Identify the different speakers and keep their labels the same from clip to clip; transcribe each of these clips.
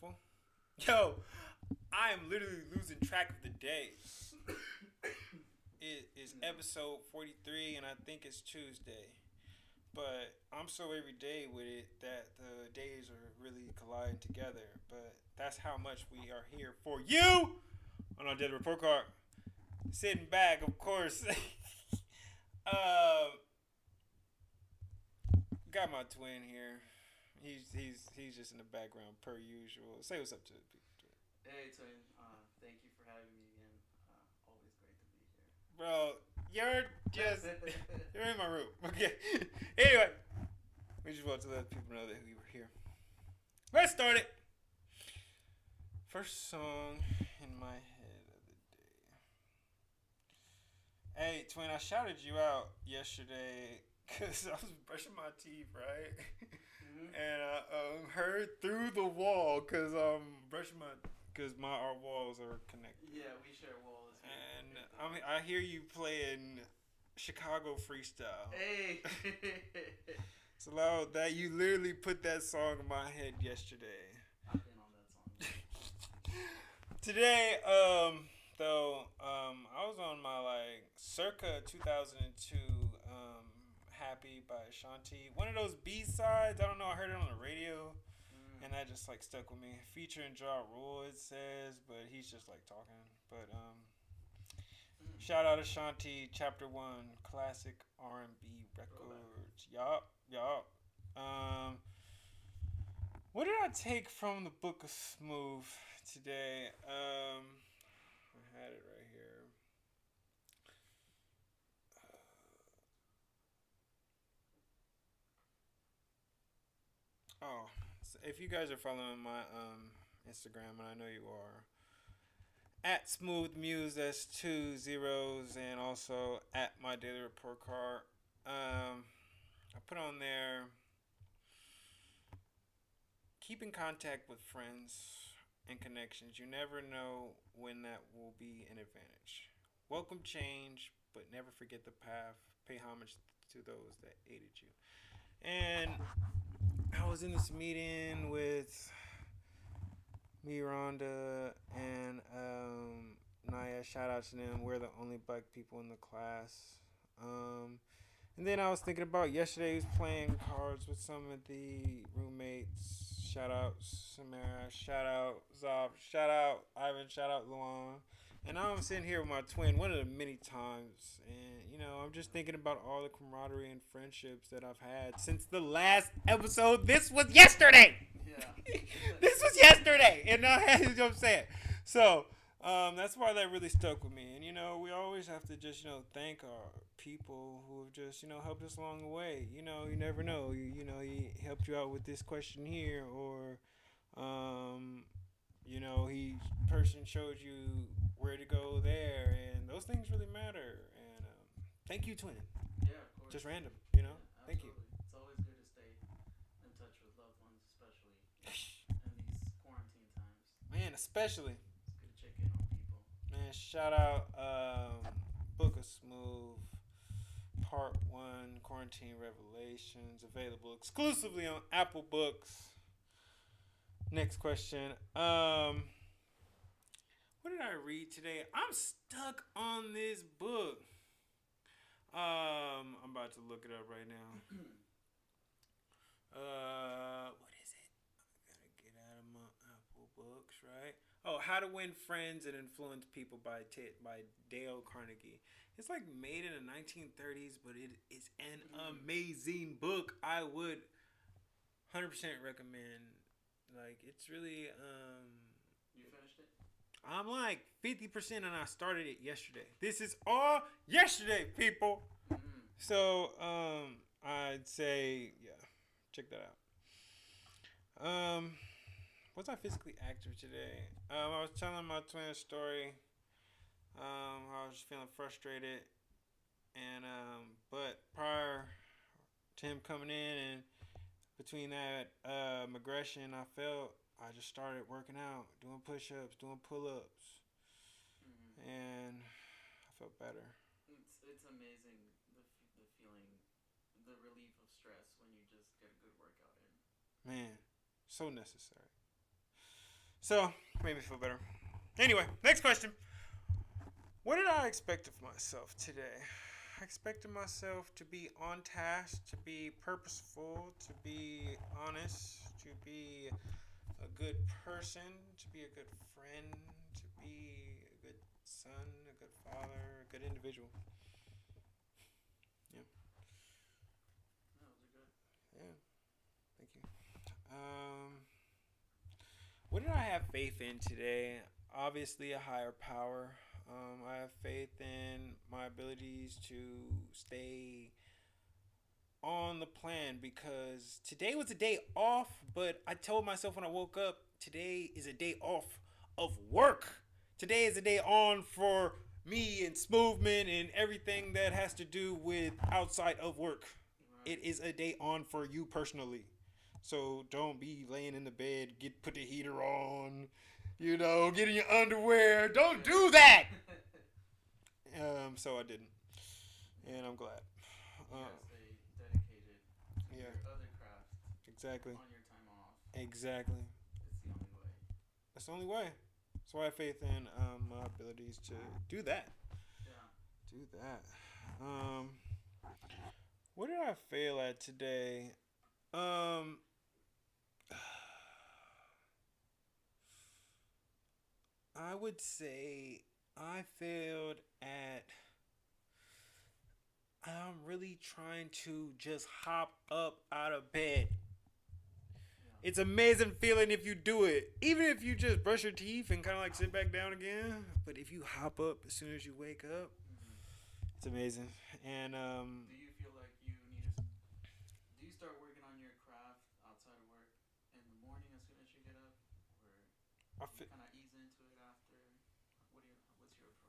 Speaker 1: Yo, I am literally losing track of the days. It is episode 43, and I think it's Tuesday. But I'm so everyday with it that the days are really colliding together. But that's how much we are here for you on our dead report card. Sitting back, of course. uh, got my twin here. He's he's he's just in the background per usual. Say what's up to the people.
Speaker 2: Hey, twin. Uh, thank you for having me again. Uh, always great to be here.
Speaker 1: Bro, you're just you're in my room. Okay. anyway, we just want to let people know that we were here. Let's start it. First song in my head of the day. Hey, twin, I shouted you out yesterday because I was brushing my teeth, right?
Speaker 2: Mhm.
Speaker 1: and I um, heard through the wall because um brushing my because my our walls are connected.
Speaker 2: Yeah, we share walls.
Speaker 1: And I mean, I hear you playing Chicago freestyle.
Speaker 2: Hey.
Speaker 1: So loud that you literally put that song in my head yesterday.
Speaker 2: I've been on that song.
Speaker 1: Today, um, though, um, I was on my like circa 2002, um, "Happy" by Ashanti. One of those B sides. I don't know. I heard it on the radio,
Speaker 2: Mm.
Speaker 1: and that just like stuck with me. Featuring Ja Rule, it says, but he's just like talking. But um,
Speaker 2: Mm.
Speaker 1: shout out Ashanti, Chapter One, classic R and B records. Yup, yup. Um, what did I take from the Book of Smooth today? Um, I had it right here. Oh, so if you guys are following my um Instagram, and I know you are, at Smooth Muse, two zeros, and also at my daily report card. Um, I put on there keep in contact with friends and connections. You never know when that will be an advantage. Welcome change, but never forget the path. Pay homage to those that aided you. And I was in this meeting with me, Rhonda, and um, Naya. Shout out to them. We're the only black people in the class. Um, and then I was thinking about yesterday. Was playing cards with some of the roommates. Shout out Samara. Shout out Zob. Shout out Ivan. Shout out Luan. And now I'm sitting here with my twin one of the many times. And, you know, I'm just thinking about all the camaraderie and friendships that I've had since the last episode. This was yesterday.
Speaker 2: Yeah.
Speaker 1: this was yesterday. And now, you know what I'm saying? So, um, that's why that really stuck with me. And, you know, we always have to just, you know, thank our people who have just, you know, helped us along the way. You know, you never know. You, you know, he helped you out with this question here or, um, you know, he person showed you where to go there. And those things really matter. And um, thank you, twin.
Speaker 2: Yeah, of course.
Speaker 1: Just random, you know?
Speaker 2: Yeah,
Speaker 1: Thank you.
Speaker 2: absolutely. It's always good to stay in touch with loved ones, especially in these quarantine times.
Speaker 1: Man, especially.
Speaker 2: It's good to check in on people.
Speaker 1: Man, shout out um, Book of Smooth, Part 1, Quarantine Revelations, available exclusively on Apple Books. Next question. Um, what did I read today? I'm stuck on this book. Um, I'm about to look it up right now. Uh, what is it? I gotta get out of my Apple Books, right? Oh, How to Win Friends and Influence People by T- by Dale Carnegie. It's like made in the 1930s, but it is an
Speaker 2: Mhm.
Speaker 1: amazing book. I would 100% recommend. Like, it's really um.
Speaker 2: You finished it?
Speaker 1: I'm like 50% and I started it yesterday. This is all yesterday, people.
Speaker 2: Mm-hmm.
Speaker 1: So, um, I'd say, yeah, check that out. Um, was I physically active today? Um, I was telling my twin story. Um, I was just feeling frustrated, and um, but prior to him coming in and between that um, aggression I felt, I just started working out, doing push-ups, doing pull-ups,
Speaker 2: Mm-hmm.
Speaker 1: and I felt better.
Speaker 2: It's it's amazing the f- the feeling, the relief of stress when you just get a good workout in.
Speaker 1: Man, so necessary. So made me feel better. Anyway, next question. What did I expect of myself today? I expected myself to be on task, to be purposeful, to be honest, to be a good person, to be a good friend, to be a good son, a good father, a good individual. Yeah.
Speaker 2: That was good.
Speaker 1: Yeah. Thank you. Um, what did I have faith in today? Obviously, a higher power. Um, I have faith in my abilities to stay on the plan because today was a day off, but I told myself when I woke up, today is a day off of work. Today is a day on for me and Smoothman and everything that has to do with outside of work. It is a day on for you personally. So don't be laying in the bed, get put the heater on, you know, get in your underwear. Don't do that. Um, so I didn't, and I'm glad. Uh,
Speaker 2: gotta stay dedicated to
Speaker 1: yeah.
Speaker 2: your other craft
Speaker 1: exactly,
Speaker 2: on your time off.
Speaker 1: exactly.
Speaker 2: It's the only way.
Speaker 1: That's the only way. So I have faith in um, my abilities to do that.
Speaker 2: Yeah.
Speaker 1: Do that. Um, what did I fail at today? Um, I would say I failed at. I'm really trying to just hop up out of bed. It's amazing feeling if you do it. Even if you just brush your teeth and kind of like sit back down again. But if you hop up as soon as you wake up,
Speaker 2: Mhm.
Speaker 1: it's amazing. And um,
Speaker 2: Do you feel like you need to? Do you start working on your craft outside of work in the morning as soon as you get up,
Speaker 1: I
Speaker 2: or
Speaker 1: fe-
Speaker 2: kind of ease into it after? What do you? What's your approach?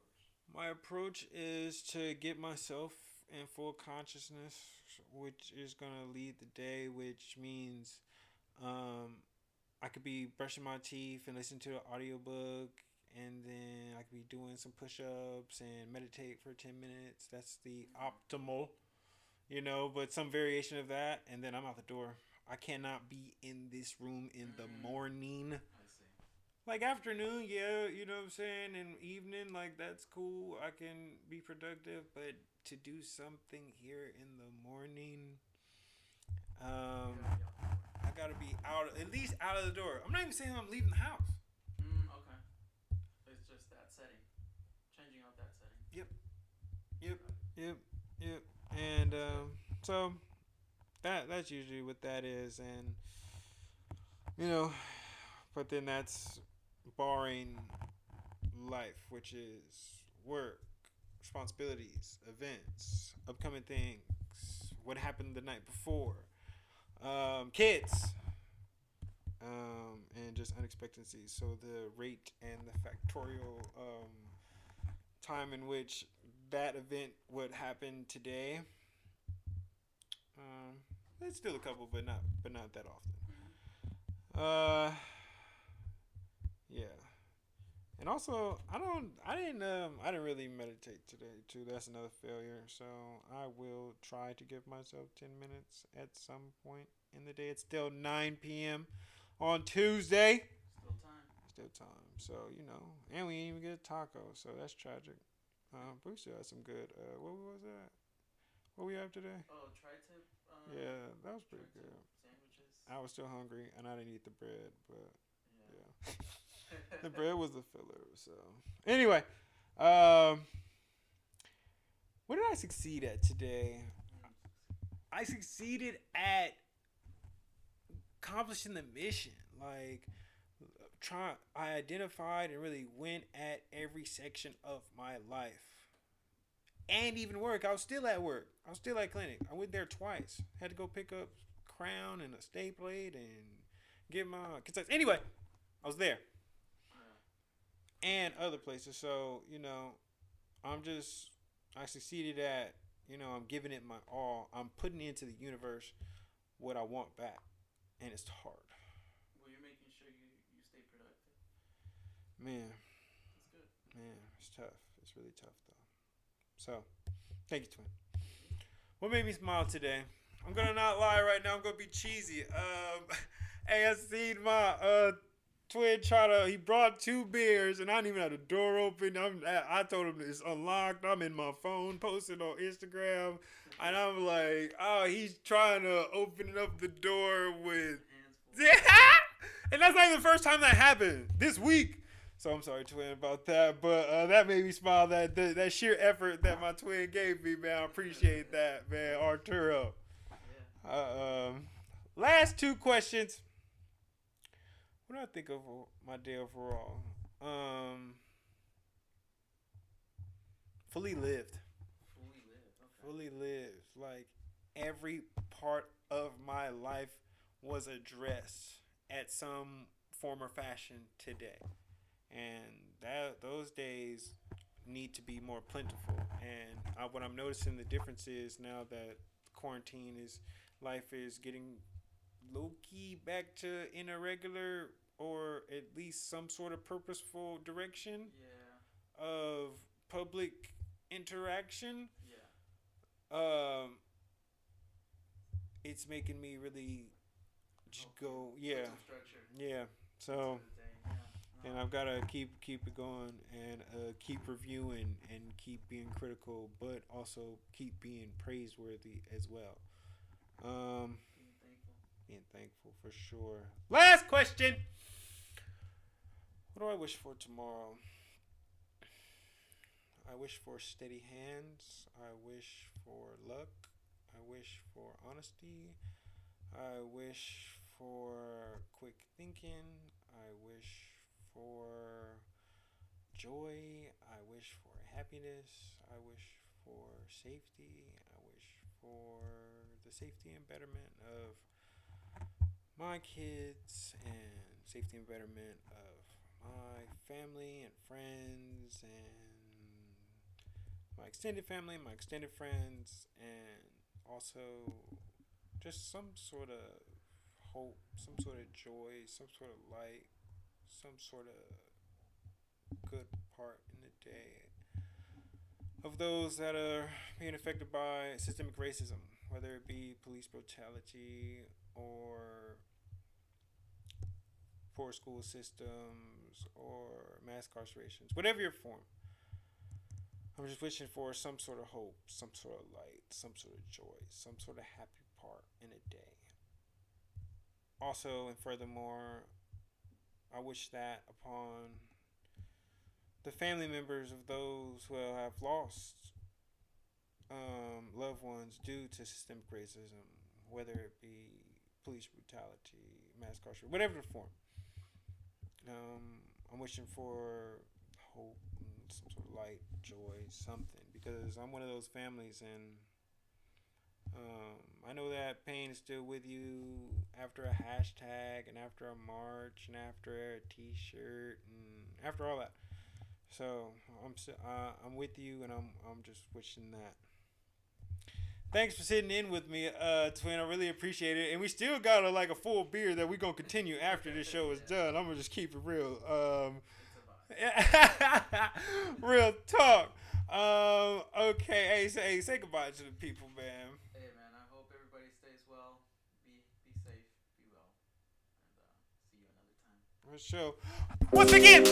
Speaker 1: my approach is to get myself in full consciousness, which is gonna lead the day, which means um, I could be brushing my teeth and listening to an audiobook and then I could be doing some push-ups and meditate for 10 minutes. That's the optimal, you know, but some variation of that and then I'm out the door. I cannot be in this room in the
Speaker 2: Mm.
Speaker 1: morning. Like afternoon, yeah, you know what I'm saying, and evening, like that's cool. I can be productive, but to do something here in the morning, um,
Speaker 2: You gotta be out the door.
Speaker 1: I gotta be out, at least out of the door. I'm not even saying I'm leaving the house.
Speaker 2: Mm, okay. It's just that setting, changing out that setting.
Speaker 1: Yep.
Speaker 2: Okay.
Speaker 1: Yep, yep. And um, so that that's usually what that is, and you know, but then that's barring life, which is work, responsibilities, events, upcoming things, what happened the night before, um, kids, um, and just unexpectancies. So the rate and the factorial um, time in which that event would happen today. Um, there's still a couple, but not but not that often. Uh, yeah, and also I don't I didn't um I didn't really meditate today too. That's another failure. So I will try to give myself ten minutes at some point in the day. It's still nine p.m. on Tuesday.
Speaker 2: Still time.
Speaker 1: Still time. So you know, and we didn't even get a taco. So that's tragic. Um, but we still had some good. Uh, what was that? What we have today?
Speaker 2: Oh, tri-tip. Uh,
Speaker 1: Yeah, that was pretty good.
Speaker 2: Sandwiches.
Speaker 1: I was still hungry and I didn't eat the bread, but
Speaker 2: Yeah.
Speaker 1: yeah, the bread was the filler. So anyway, um, what did I succeed at today? I succeeded at accomplishing the mission. Like, try. I identified and really went at every section of my life, and even work. I was still at work. I was still at clinic. I went there twice. Had to go pick up crown and a stay plate and get my. Anyway, I was there. And other places. So you know, I'm just I succeeded at you know I'm giving it my all. I'm putting into the universe what I want back, and it's hard,
Speaker 2: Well, you're making sure you you stay productive.
Speaker 1: man.
Speaker 2: That's good.
Speaker 1: Man, it's tough. It's really tough though. So, thank you, twin. What made me smile today? I'm gonna not lie right now. I'm gonna be cheesy. Um, hey, I seen my uh twin try to. He brought two beers, and I didn't even have the door open. I'm, I told him it's unlocked. I'm in my phone, posting on Instagram, and I'm like, oh, he's trying to open up the door with. And that's not even the first time that happened this week. So I'm sorry, twin, about that. But uh, that made me smile. That, that that sheer effort that my twin gave me, man. I appreciate that, man. Arturo. Uh, um, last two questions. What do I think of my day overall? Um, fully lived.
Speaker 2: Fully lived.
Speaker 1: Fully lived. Like every part of my life was addressed at some form or fashion today, and that those days need to be more plentiful. And I, what I'm noticing the difference is now that quarantine is life is getting low key back to in a regular or at least some sort of purposeful direction
Speaker 2: Yeah.
Speaker 1: of public interaction
Speaker 2: Yeah.
Speaker 1: um it's making me really
Speaker 2: Okay.
Speaker 1: go yeah yeah so.
Speaker 2: Yeah.
Speaker 1: and i've got to keep keep it going and uh, keep reviewing and keep being critical but also keep being praiseworthy as well um
Speaker 2: Being thankful.
Speaker 1: for sure. Last question. What do i wish for tomorrow? I wish for steady hands. I wish for luck. I wish for honesty. I wish for quick thinking. I wish for joy. I wish for happiness. I wish for safety. I wish for the safety and betterment of my kids and safety and betterment of my family and friends and my extended family, my extended friends, and also just some sort of hope, some sort of joy, some sort of light, some sort of good part in the day of those that are being affected by systemic racism, whether it be police brutality or poor school systems or mass incarcerations, whatever your form. I'm just wishing for some sort of hope, some sort of light, some sort of joy, some sort of happy part in a day. Also, and furthermore, I wish that upon the family members of those who have lost um, loved ones due to systemic racism, whether it be police brutality, mass incarceration, whatever the form. Um, I'm wishing for hope and some sort of light, joy, something, because I'm one of those families, and um, I know that pain is still with you after a hashtag, and after a march, and after a T-shirt, and after all that. So I'm uh, I'm with you, and I'm I'm just wishing that. Thanks for sitting in with me, uh, twin. I really appreciate it. And we still got a, like a full beer that we're gonna continue after this show is done. I'm gonna just keep it real. Um,
Speaker 2: It's a vibe.
Speaker 1: real talk. Um, okay, hey, say, hey, say goodbye to the people, man.
Speaker 2: Hey man, I hope everybody stays well. Be be safe. Be well. And uh, see you another time.
Speaker 1: For sure. Once again,